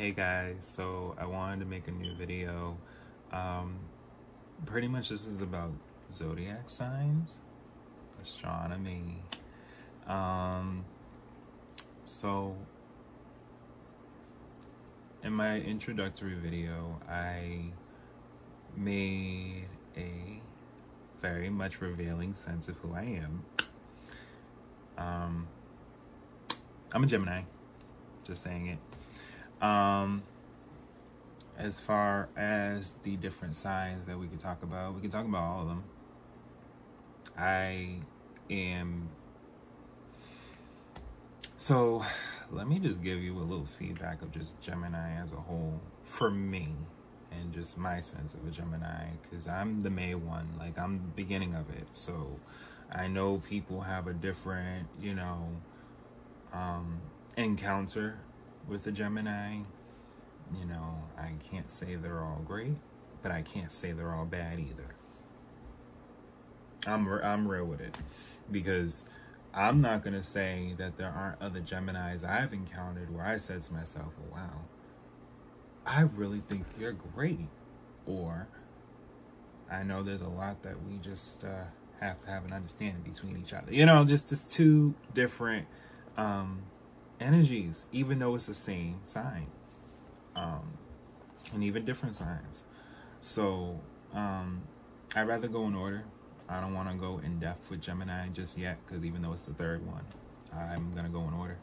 Hey guys, so I wanted to make a new video. Um, pretty much this is about zodiac signs, astronomy. Um, so in my introductory video, I made a very much revealing sense of who I am. Um, I'm a Gemini, just saying it. Um, as far as the different signs that we could talk about, we can talk about all of them. I am. So, let me just give you a little feedback of just Gemini as a whole for me and just my sense of a Gemini because I'm the May one, like I'm the beginning of it. So, I know people have a different, you know, um, encounter with a Gemini. You know, I can't say they're all great, but I can't say they're all bad either. I'm I'm real with it because I'm not gonna say that there aren't other Geminis I've encountered where I said to myself, well, "Wow, I really think you're great," or I know there's a lot that we just uh, have to have an understanding between each other. You know, just just two different um, energies, even though it's the same sign, um, and even different signs. So um, I'd rather go in order. I don't want to go in depth with Gemini just yet, because even though it's the third one, I'm gonna go in order.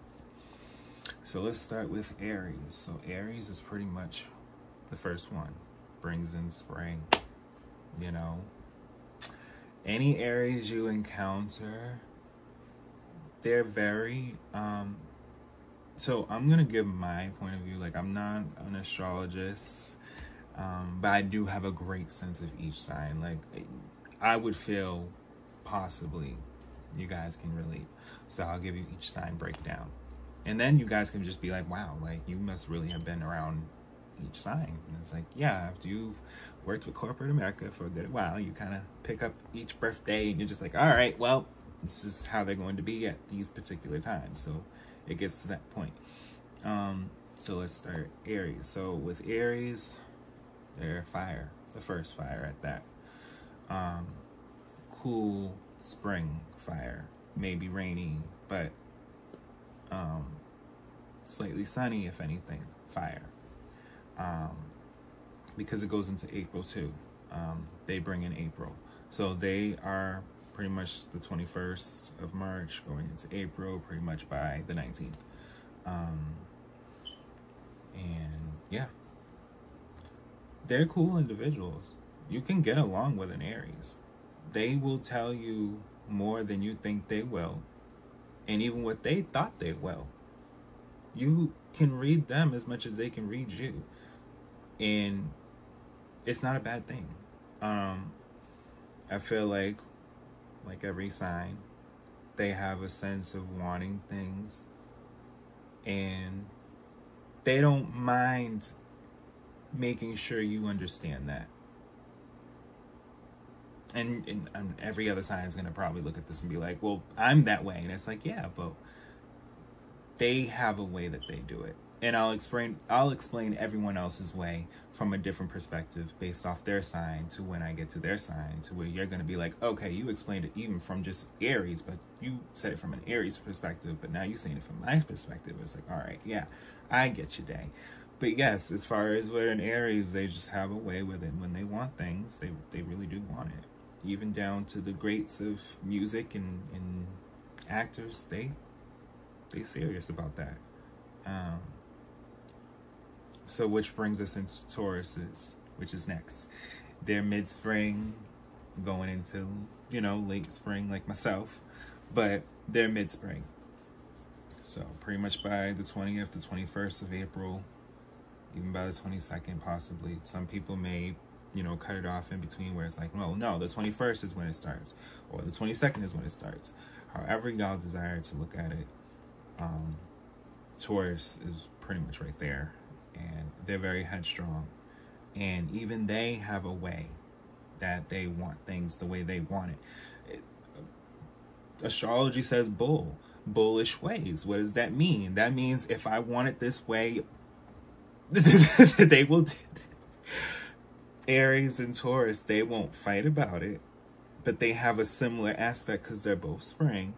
So let's start with Aries. So Aries is pretty much the first one, brings in spring. You know, any Aries you encounter, they're very um, so I'm gonna give my point of view. Like I'm not an astrologist, um, but I do have a great sense of each sign. Like I would feel possibly you guys can relate. So I'll give you each sign breakdown, and then you guys can just be like, "Wow, like you must really have been around each sign." And it's like, yeah, after you've worked with corporate America for a good while, you kind of pick up each birthday, and you're just like, "All right, well." This is how they're going to be at these particular times. So it gets to that point. Um, so let's start Aries. So with Aries, they're fire, the first fire at that. Um, cool spring fire, maybe rainy, but um, slightly sunny, if anything, fire. Um, because it goes into April too. Um, they bring in April. So they are pretty much the 21st of March, going into April, pretty much by the 19th. Um, and yeah, they're cool individuals. You can get along with an Aries. They will tell you more than you think they will, and even what they thought they will. You can read them as much as they can read you, and it's not a bad thing. Um, I feel like like every sign, they have a sense of wanting things and they don't mind making sure you understand that. And, and, and every other sign is going to probably look at this and be like, well, I'm that way. And it's like, yeah, but they have a way that they do it and I'll explain I'll explain everyone else's way from a different perspective based off their sign to when I get to their sign to where you're going to be like okay you explained it even from just Aries but you said it from an Aries perspective but now you're saying it from my perspective. It's like all right yeah I get you day. But yes as far as with an Aries they just have a way with it. When they want things they they really do want it. Even down to the greats of music and and actors they they serious about that. Um so, which brings us into Tauruses, which is next. They're mid spring, going into, you know, late spring, like myself, but they're mid spring. So, pretty much by the 20th, the 21st of April, even by the 22nd, possibly. Some people may, you know, cut it off in between where it's like, well, no, the 21st is when it starts, or the 22nd is when it starts. However, y'all desire to look at it, um, Taurus is pretty much right there and they're very headstrong. And even they have a way that they want things the way they want it. it astrology says bull, bullish ways. What does that mean? That means if I want it this way, they will. Aries and Taurus, they won't fight about it, but they have a similar aspect because they're both spring,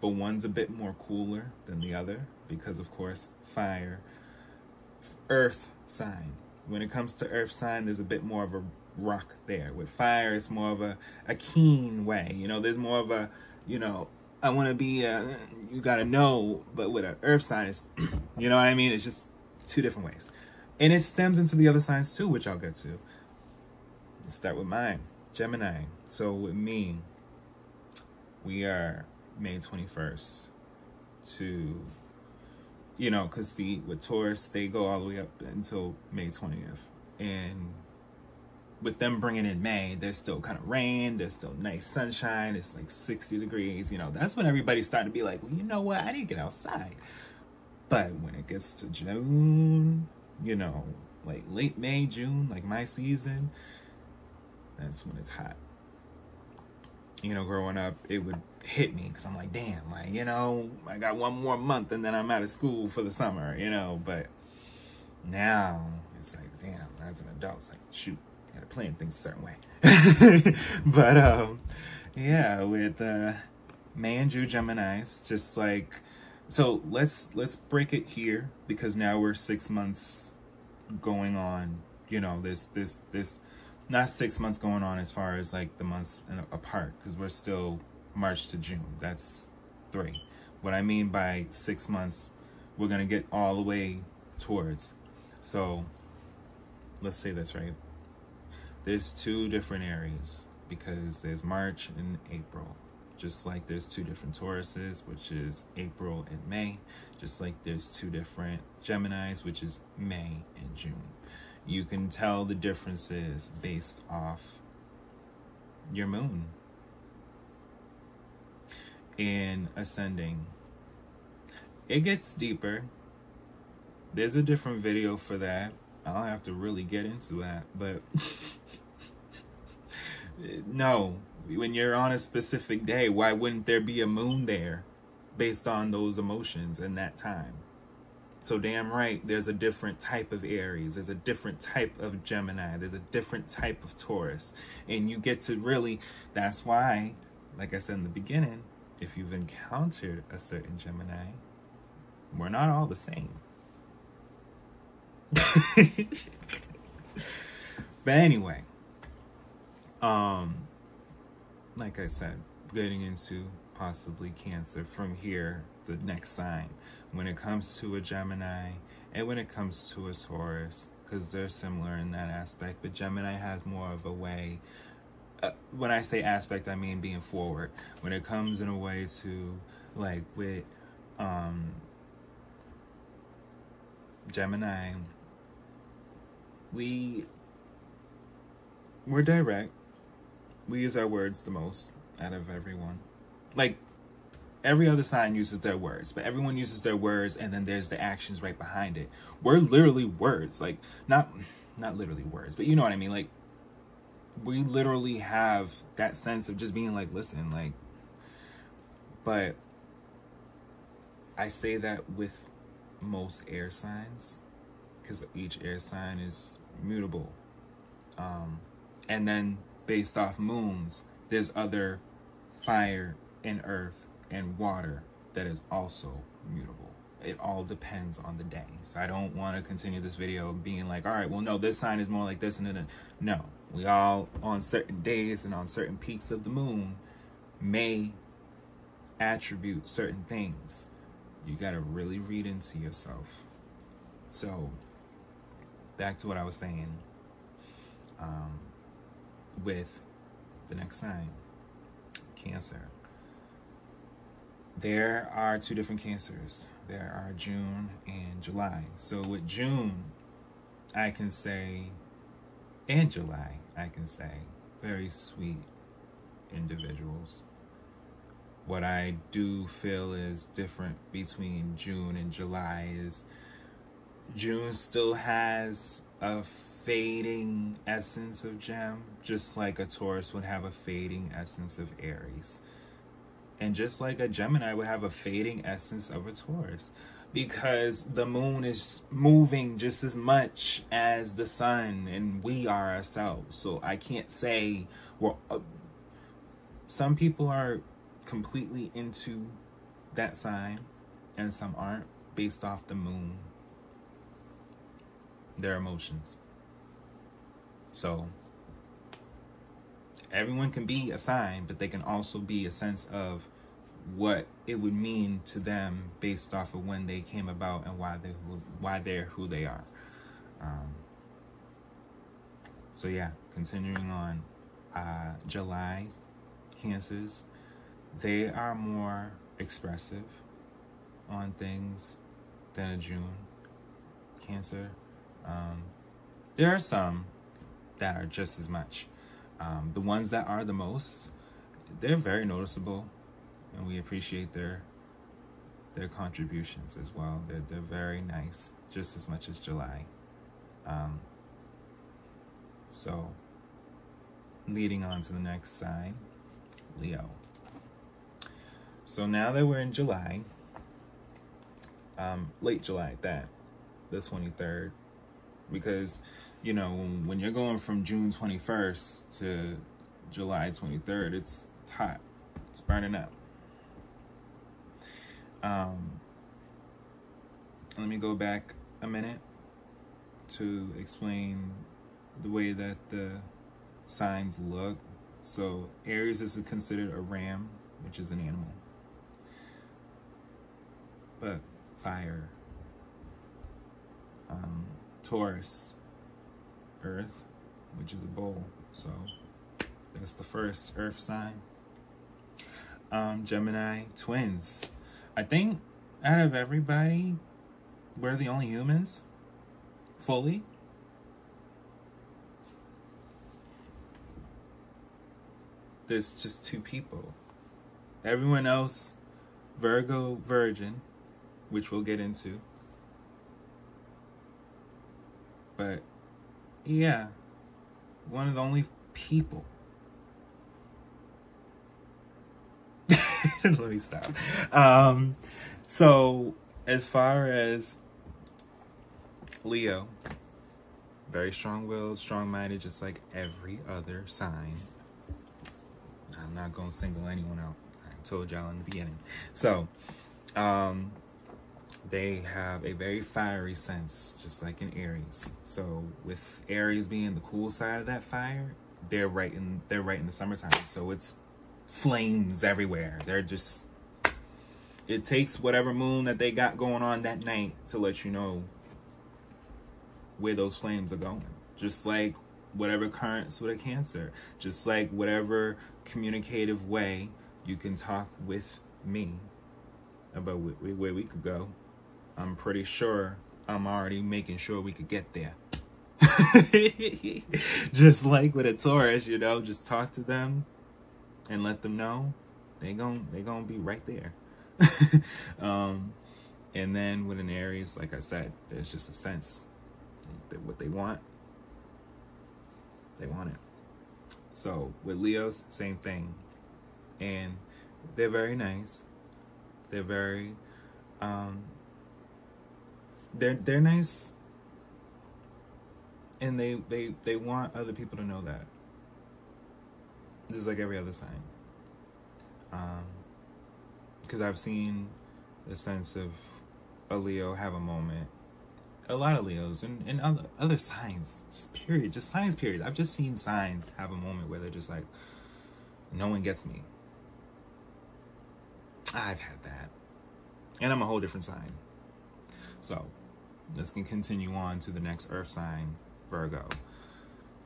but one's a bit more cooler than the other because, of course, fire, earth sign. When it comes to earth sign, there's a bit more of a rock there. With fire, it's more of a, a keen way. You know, there's more of a, you know, I want to be, a, you got to know, but with an earth sign, it's, you know what I mean? It's just two different ways. And it stems into the other signs too, which I'll get to. Let's start with mine, Gemini. So with me, we are May 21st to, you know, because see, with Tauruses, they go all the way up until May 20th. And with them bringing in May, there's still kind of rain, there's still nice sunshine, it's like 60 degrees, you know, that's when everybody's starting to be like, well, you know what, I didn't get outside. But when it gets to June, you know, like late May, June, like my season, that's when it's hot. You know, growing up, it would hit me because I'm like, damn, like, you know, I got one more month and then I'm out of school for the summer, you know, but now it's like, damn, as an adult, it's like, shoot, I gotta plan things a certain way. but um, yeah, with uh, May and June Gemini's, just like so let's let's break it here because now we're six months going on. You know, this this this not six months going on as far as like the months apart because we're still March to June. That's three. What I mean by six months, we're gonna get all the way towards. So let's say this right there's two different areas because there's March and April. Just like there's two different Tauruses, which is April and May. Just like there's two different Geminis, which is May and June. You can tell the differences based off your moon. In ascending, it gets deeper. There's a different video for that. I don't have to really get into that, but no, when you're on a specific day, why wouldn't there be a moon there based on those emotions in that time? So damn right, there's a different type of Aries, there's a different type of Gemini, there's a different type of Taurus. And you get to really that's why, like I said in the beginning, if you've encountered a certain Gemini, we're not all the same. but anyway, um, like I said, getting into possibly Cancer from here, the next sign. When it comes to a Gemini and when it comes to a Taurus, because they're similar in that aspect, but Gemini has more of a way. Uh, when I say aspect, I mean being forward. When it comes in a way to, like, with um, Gemini, we we're direct we use our words the most out of everyone. Like every other sign uses their words, but everyone uses their words and then there's the actions right behind it. We're literally words, like not not literally words, but you know what I mean? Like we literally have that sense of just being like, listen, like but I say that with most air signs because each air sign is mutable. Um, and then based off moons, there's other fire and earth and water that is also mutable. It all depends on the day. So I don't want to continue this video being like, all right, well, no, this sign is more like this and then no. We all on certain days and on certain peaks of the moon may attribute certain things. You got to really read into yourself. So, back to what I was saying. Um, with the next sign, Cancer. There are two different cancers. There are June and July. So with June, I can say, and July, I can say, very sweet individuals. What I do feel is different between June and July is June still has a fading essence of Gem, just like a Taurus would have a fading essence of Aries. And just like a Gemini would have a fading essence of a Taurus. because the moon is moving just as much as the sun and we are ourselves. So I can't say well uh, some people are completely into that sign and some aren't based off the moon their emotions. So everyone can be a sign, but they can also be a sense of what it would mean to them based off of when they came about and why they why they're who they are. Um, so yeah, continuing on, uh, July cancers, they are more expressive on things than a June cancer. Um, there are some that are just as much. Um, the ones that are the most, they're very noticeable, and we appreciate their their contributions as well. They're they're very nice, just as much as July. Um, so, leading on to the next sign, Leo. So now that we're in July, um, late July at that, the twenty third, because you know when you're going from June 21st to July 23rd, it's, it's hot, it's burning up. Um, let me go back a minute to explain the way that the signs look. So Aries is considered a ram, which is an animal. But fire. Um, Taurus, Earth, which is a bull. So that's the first Earth sign. Um, Gemini, twins. I think out of everybody, we're the only humans fully. There's just two people. Everyone else, Virgo, Virgin, which we'll get into. But yeah, one of the only people. Let me stop. Um, so, as far as Leo, very strong willed, strong minded, just like every other sign. I'm not to single anyone out. I told y'all in the beginning. So, um, they have a very fiery sense, just like in Aries. So with Aries being the cool side of that fire, they're right in they're right in the summertime. So it's flames everywhere. They're just it takes whatever moon that they got going on that night to let you know where those flames are going. Just like whatever currents with a cancer, just like whatever communicative way you can talk with me about where we could go I'm pretty sure I'm already making sure we could get there. just like with a Taurus, you know, just talk to them and let them know they gon' they gonna be right there. um, and then with an Aries, like I said, there's just a sense that what they want, they want it. So with Leos, same thing, and they're very nice. They're very um, they're they're nice and they they they want other people to know that just like every other sign. Um because i've seen the sense of a leo have a moment. A lot of leos and, and other, other signs. Just period. Just signs period. I've just seen signs have a moment where they're just like no one gets me. I've had that. And i'm a whole different sign. So let's continue on to the next earth sign, Virgo.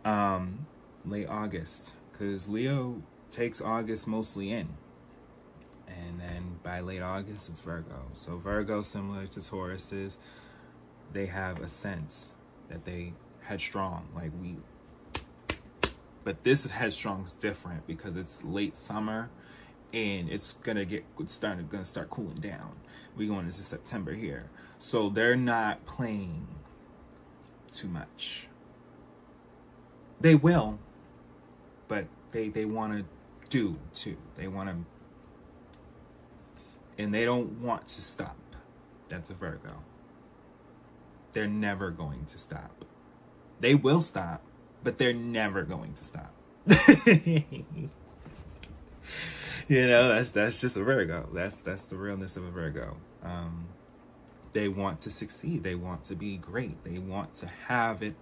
Um, late August, because Leo takes August mostly in. And then by late August, it's Virgo. So Virgo, similar to Taurus, is they have a sense that they headstrong, like we. But this headstrong is different because it's late summer, and it's gonna get starting gonna start cooling down. We going into September here, so they're not playing too much. They will, but they they want to do too. They want to and they don't want to stop. That's a Virgo. They're never going to stop. They will stop, but they're never going to stop. you know, that's that's just a Virgo. That's that's the realness of a Virgo. Um, they want to succeed. They want to be great. They want to have it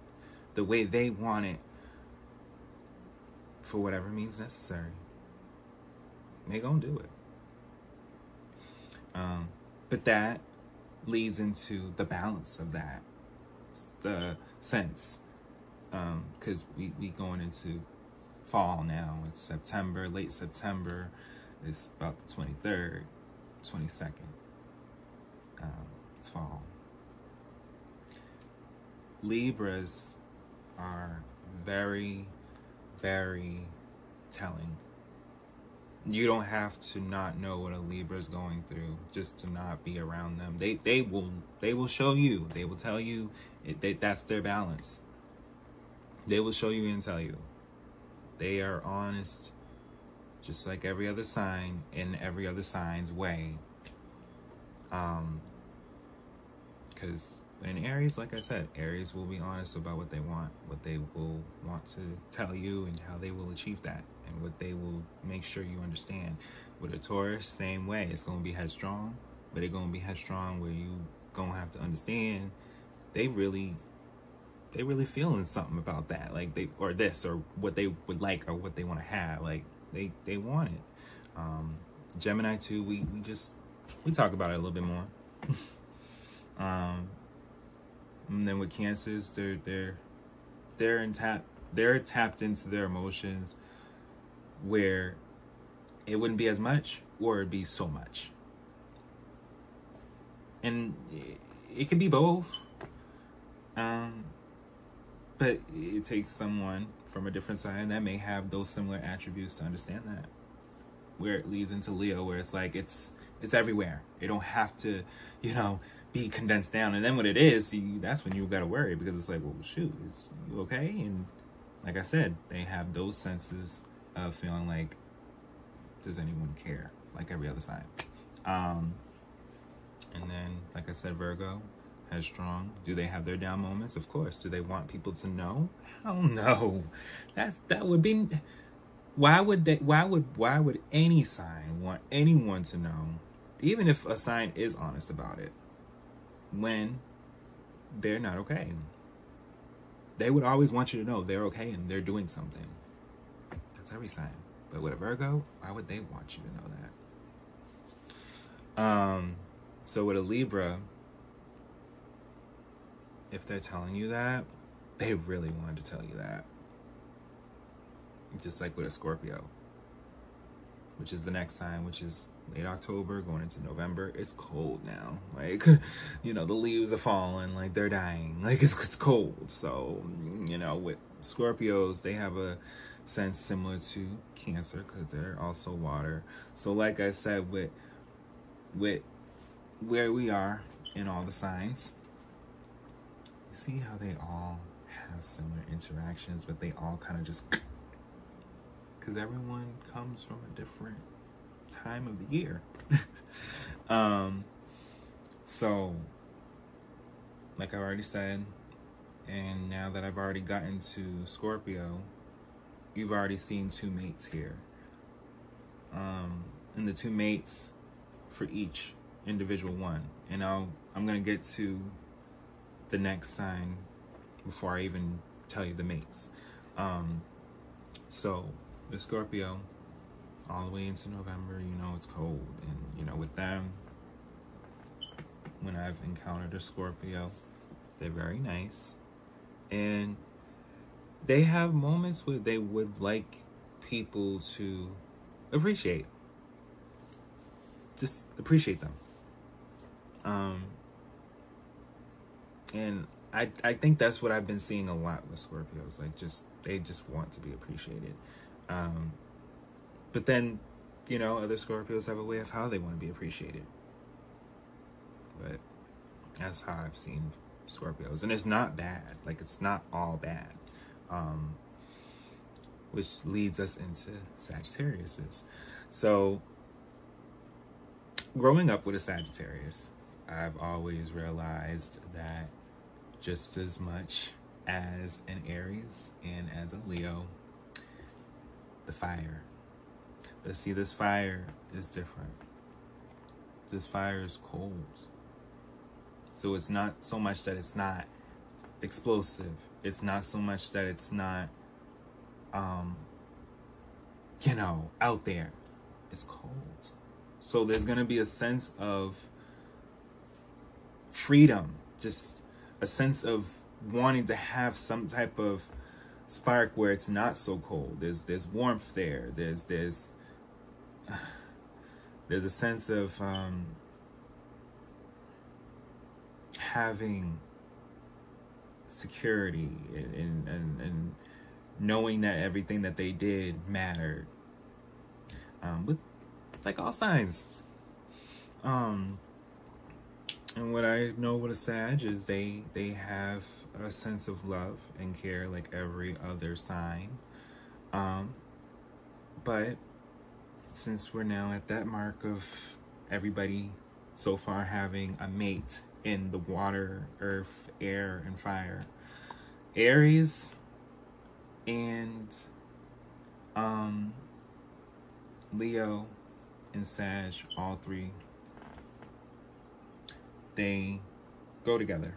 the way they want it for whatever means necessary. They gonna do it. Um, but that leads into the balance of that, the sense, because um, we we going into fall now. It's September, late September. It's about the twenty third, twenty second. Um, it's fall. Libras are very, very telling you don't have to not know what a Libra is going through just to not be around them. They they will they will show you. They will tell you it, they, that's their balance. They will show you and tell you. They are honest, just like every other sign in every other sign's way. Um, because in Aries, like I said, Aries will be honest about what they want, what they will want to tell you, and how they will achieve that and what they will make sure you understand. With a Taurus, same way. It's gonna be headstrong, but it's gonna be headstrong where you gonna have to understand they really they really feeling something about that. Like they or this or what they would like or what they want to have. Like they they want it. Um Gemini too, we, we just we talk about it a little bit more. um and then with cancers, they're they're they're in tap they're tapped into their emotions where it wouldn't be as much or it'd be so much. And it could be both. Um, but it takes someone from a different side that may have those similar attributes to understand that. Where it leads into Leo, where it's like it's it's everywhere. It don't have to, you know, be condensed down. And then when it is, you, that's when you got to worry because it's like, well, shoot, you okay? And like I said, they have those senses of feeling like, does anyone care? Like every other sign. Um, and then, like I said, Virgo, headstrong. Do they have their down moments? Of course. Do they want people to know? Hell no. That's that would be. Why would they? Why would why would any sign want anyone to know, even if a sign is honest about it, when they're not okay? They would always want you to know they're okay and they're doing something. That's every sign. But with a Virgo, why would they want you to know that? Um, so with a Libra, if they're telling you that, they really wanted to tell you that. Just like with a Scorpio, which is the next sign, which is late October going into November. It's cold now. Like, you know, the leaves are falling, like they're dying. Like it's it's cold. So, you know, with Scorpios, they have a sense similar to Cancer because they're also water. So, like I said, with with where we are in all the signs, see how they all have similar interactions, but they all kind of just because everyone comes from a different time of the year. um, so, like I've already said, and now that I've already gotten to Scorpio, you've already seen two mates here. Um, and the two mates for each individual one. And I'll, I'm going to get to the next sign before I even tell you the mates. Um, so, the Scorpio, all the way into November, you know, it's cold. And, you know, with them, when I've encountered a Scorpio, they're very nice. And they have moments where they would like people to appreciate. Just appreciate them. Um, and I I think that's what I've been seeing a lot with Scorpios. Like just they just want to be appreciated. Um, but then, you know, other Scorpios have a way of how they want to be appreciated. But that's how I've seen Scorpios, and it's not bad. Like it's not all bad um, which leads us into Sagittarius's. So, growing up with a Sagittarius, I've always realized that just as much as an Aries and as a Leo, the fire. But see, this fire is different. This fire is cold. So it's not so much that it's not explosive. It's not so much that it's not, um, you know, out there. It's cold. So there's going to be a sense of freedom, just a sense of wanting to have some type of spark where it's not so cold. There's there's warmth there. There's there's there's a sense of um, having security and, and, and knowing that everything that they did mattered. Um, but like all signs. Um, and what I know with a Sag is they they have a sense of love and care like every other sign. Um, but since we're now at that mark of everybody so far having a mate in the water, earth, air, and fire, Aries and um, Leo and Sag, all three they go together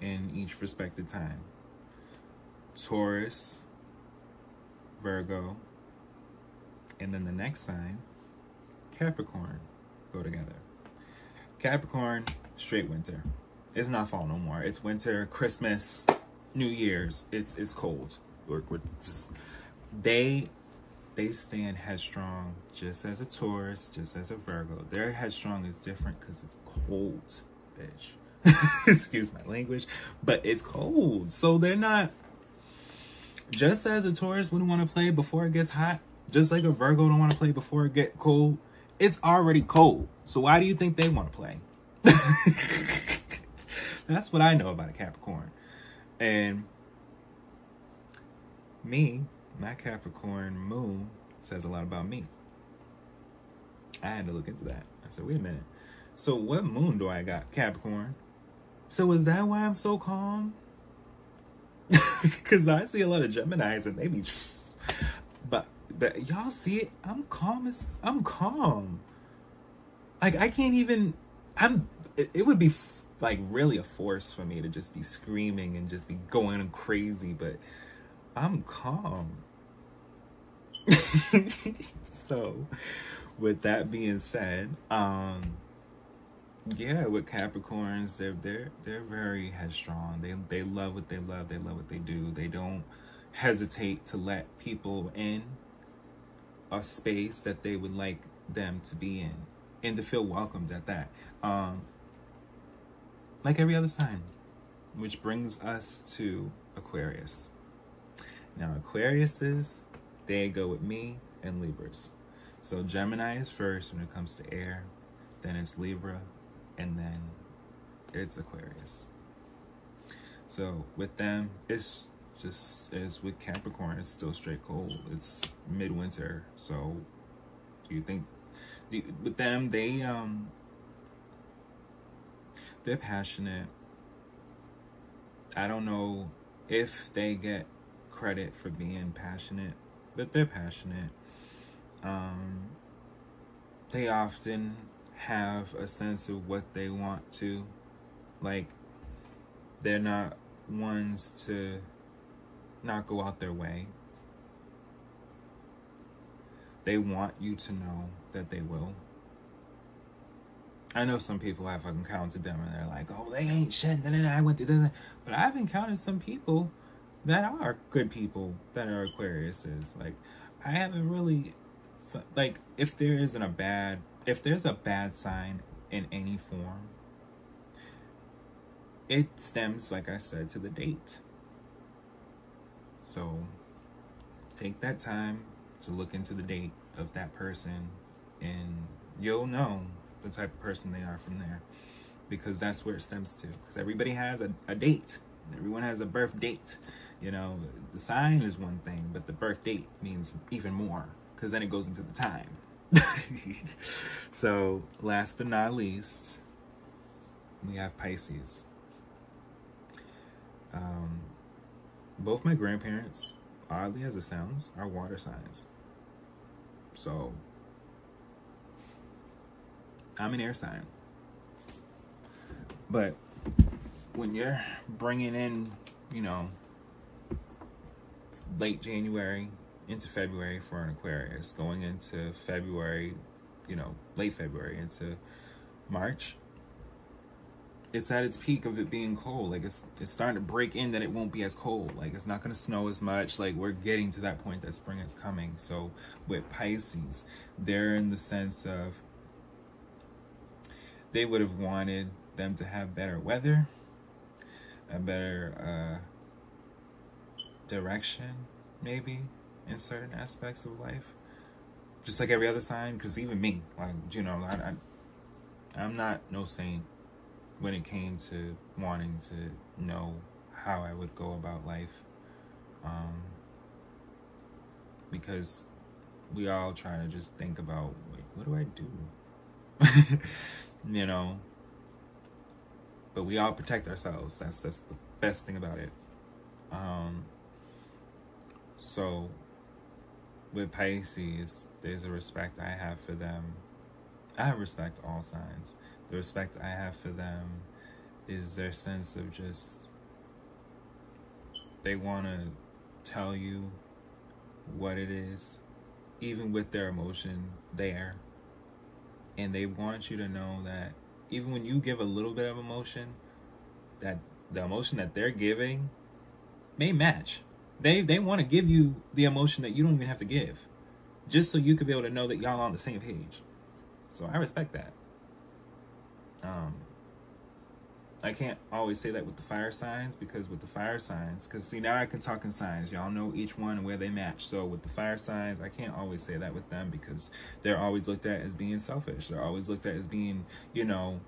in each respected time. Taurus, Virgo, and then the next sign, Capricorn, go together. Capricorn, straight winter. It's not fall no more. It's winter, Christmas, New Year's. It's it's cold. We're, we're just, they they stand headstrong just as a Taurus, just as a Virgo. Their headstrong is different because it's cold, bitch. Excuse my language, but it's cold. So they're not just as a Taurus wouldn't want to play before it gets hot, just like a Virgo don't want to play before it get cold. It's already cold. So why do you think they want to play? That's what I know about a Capricorn. And me, my Capricorn moon says a lot about me. I had to look into that. I said, wait a minute. So what moon do I got? Capricorn. So is that why I'm so calm? Cause I see a lot of Geminis and they be but but y'all see it, I'm calm as I'm calm. Like I can't even I'm it, it would be f- like really a force for me to just be screaming and just be going crazy, but I'm calm. so, with that being said, um, yeah, with Capricorns, they're they're they're very headstrong. They they love what they love. They love what they do. They don't hesitate to let people in a space that they would like them to be in and to feel welcomed at that. Um, like every other sign, which brings us to Aquarius. Now, Aquariuses they go with me and Libras. So Gemini is first when it comes to air, then it's Libra, and then it's Aquarius. So with them, it's just as with Capricorn, it's still straight cold. It's midwinter. So do you think do with them they um they're passionate. I don't know if they get credit for being passionate but they're passionate. Um, they often have a sense of what they want to. Like, they're not ones to not go out their way. They want you to know that they will. I know some people I've encountered them and they're like, oh, they ain't shit. I went through this. But I've encountered some people that are good people that are Aquariuses. Like, I haven't really, like, if there isn't a bad, if there's a bad sign in any form, it stems, like I said, to the date. So, take that time to look into the date of that person, and you'll know the type of person they are from there. Because that's where it stems to. Because everybody has a, a date, everyone has a birth date. You know, the sign is one thing, but the birth date means even more because then it goes into the time. so, last but not least, we have Pisces. Um, both my grandparents, oddly as it sounds, are water signs. So, I'm an air sign. But when you're bringing in, you know, late January into February for an Aquarius, going into February, you know, late February into March, it's at its peak of it being cold. Like it's it's starting to break in that it won't be as cold. Like it's not gonna snow as much. Like we're getting to that point that spring is coming. So with Pisces, they're in the sense of they would have wanted them to have better weather, a better uh, direction, maybe in certain aspects of life. Just like every other sign, because even me, like you know, I, I I'm not no saint when it came to wanting to know how I would go about life. Um, because we all try to just think about, like, what do I do? you know? But we all protect ourselves. That's that's the best thing about it. Um, so with Pisces, there's a respect I have for them. I respect all signs the respect I have for them is their sense of just they want to tell you what it is, even with their emotion there. And they want you to know that even when you give a little bit of emotion, that the emotion that they're giving may match. They they want to give you the emotion that you don't even have to give, just so you could be able to know that y'all on the same page. So I respect that. Um, I can't always say that with the fire signs because with the fire signs, because see now I can talk in signs. Y'all know each one and where they match. So with the fire signs, I can't always say that with them because they're always looked at as being selfish. They're always looked at as being, you know,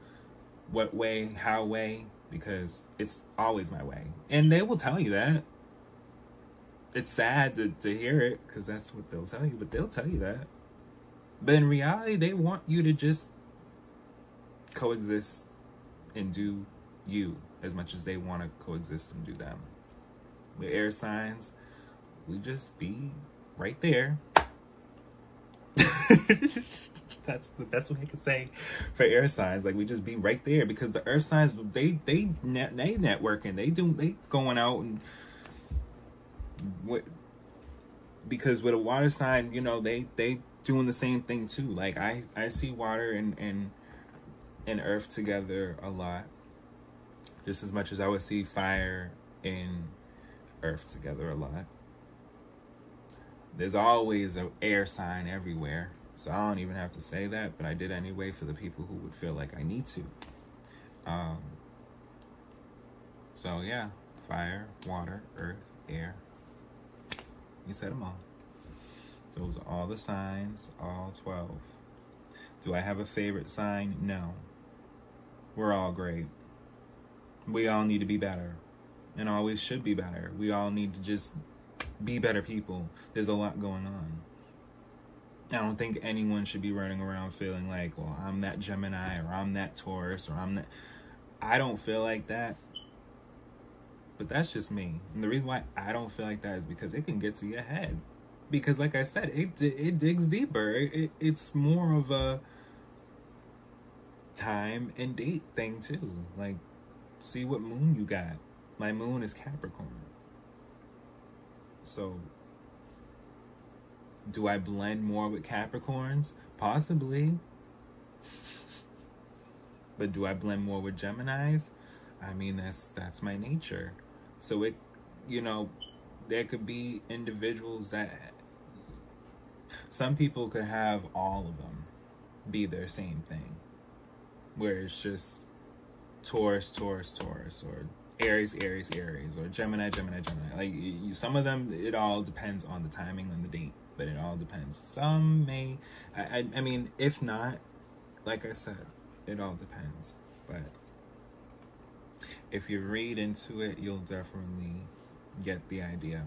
what way, how way, because it's always my way, and they will tell you that. It's sad to, to hear it because that's what they'll tell you, but they'll tell you that. But in reality, they want you to just coexist and do you as much as they want to coexist and do them. With air signs, we just be right there. That's the best way I can say for air signs. Like we just be right there because the earth signs they they net, they networking. They do they going out and what because with a water sign, you know they they doing the same thing too. Like I I see water and and and earth together a lot. Just as much as I would see fire and earth together a lot. There's always an air sign everywhere. So I don't even have to say that, but I did anyway for the people who would feel like I need to. Um, so yeah, fire, water, earth, air. You said them all. Those are all the signs, all 12. Do I have a favorite sign? No. We're all great. We all need to be better and always should be better. We all need to just be better people. There's a lot going on. I don't think anyone should be running around feeling like, well, I'm that Gemini or I'm that Taurus or I'm that. I don't feel like that. But that's just me. And the reason why I don't feel like that is because it can get to your head. Because, like I said, it it digs deeper. It, it, it's more of a time and date thing too. Like, see what moon you got. My moon is Capricorn. So, do I blend more with Capricorns? Possibly. but do I blend more with Geminis? I mean, that's that's my nature. So it, you know, there could be individuals that some people could have all of them be their same thing where it's just Taurus, Taurus, Taurus, or Aries, Aries, Aries, or Gemini, Gemini, Gemini. Like you, some of them, it all depends on the timing and the date, but it all depends. Some may, I, I, I mean, if not, like I said, it all depends. But if you read into it, you'll definitely get the idea.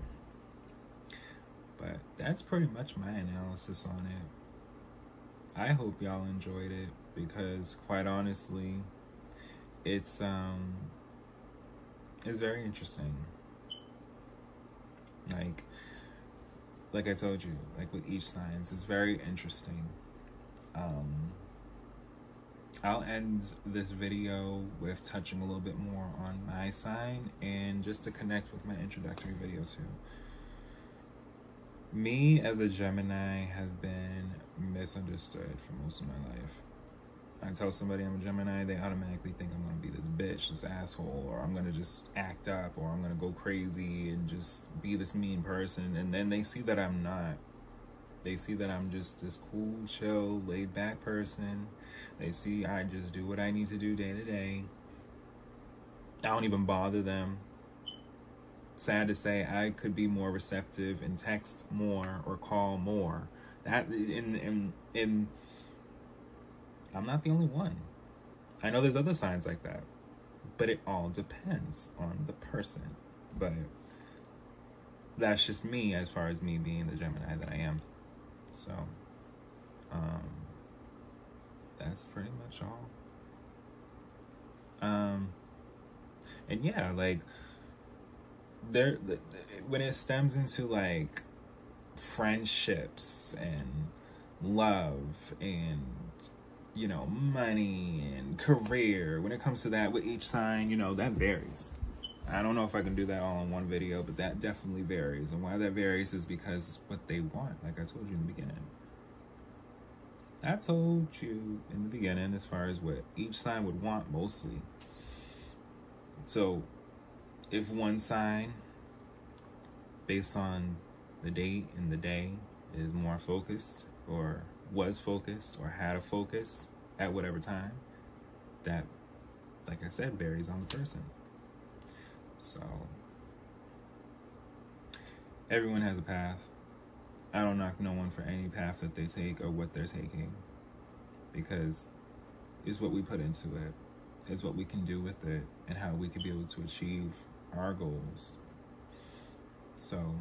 But that's pretty much my analysis on it. I hope y'all enjoyed it because quite honestly, it's um it's very interesting. Like like I told you, like with each science, it's very interesting. Um I'll end this video with touching a little bit more on my sign and just to connect with my introductory video too. Me as a Gemini has been misunderstood for most of my life. I tell somebody I'm a Gemini, they automatically think I'm gonna be this bitch, this asshole, or I'm gonna just act up, or I'm gonna go crazy and just be this mean person. And then they see that I'm not. They see that I'm just this cool, chill, laid back person. They see I just do what I need to do day to day. I don't even bother them. Sad to say, I could be more receptive and text more or call more. That in in in I'm not the only one. I know there's other signs like that, but it all depends on the person. But that's just me as far as me being the Gemini that I am. So, um, that's pretty much all. Um, and yeah, like there, when it stems into like friendships and love and you know, money and career. When it comes to that, with each sign, you know, that varies. I don't know if I can do that all in one video, but that definitely varies. And why that varies is because it's what they want, like I told you in the beginning. I told you in the beginning as far as what each sign would want mostly. So, if one sign, based on the date and the day, is more focused or was focused or had a focus at whatever time, that, like I said, varies on the person. So, everyone has a path. I don't knock no one for any path that they take or what they're taking because it's what we put into it, it's what we can do with it, and how we can be able to achieve our goals. So,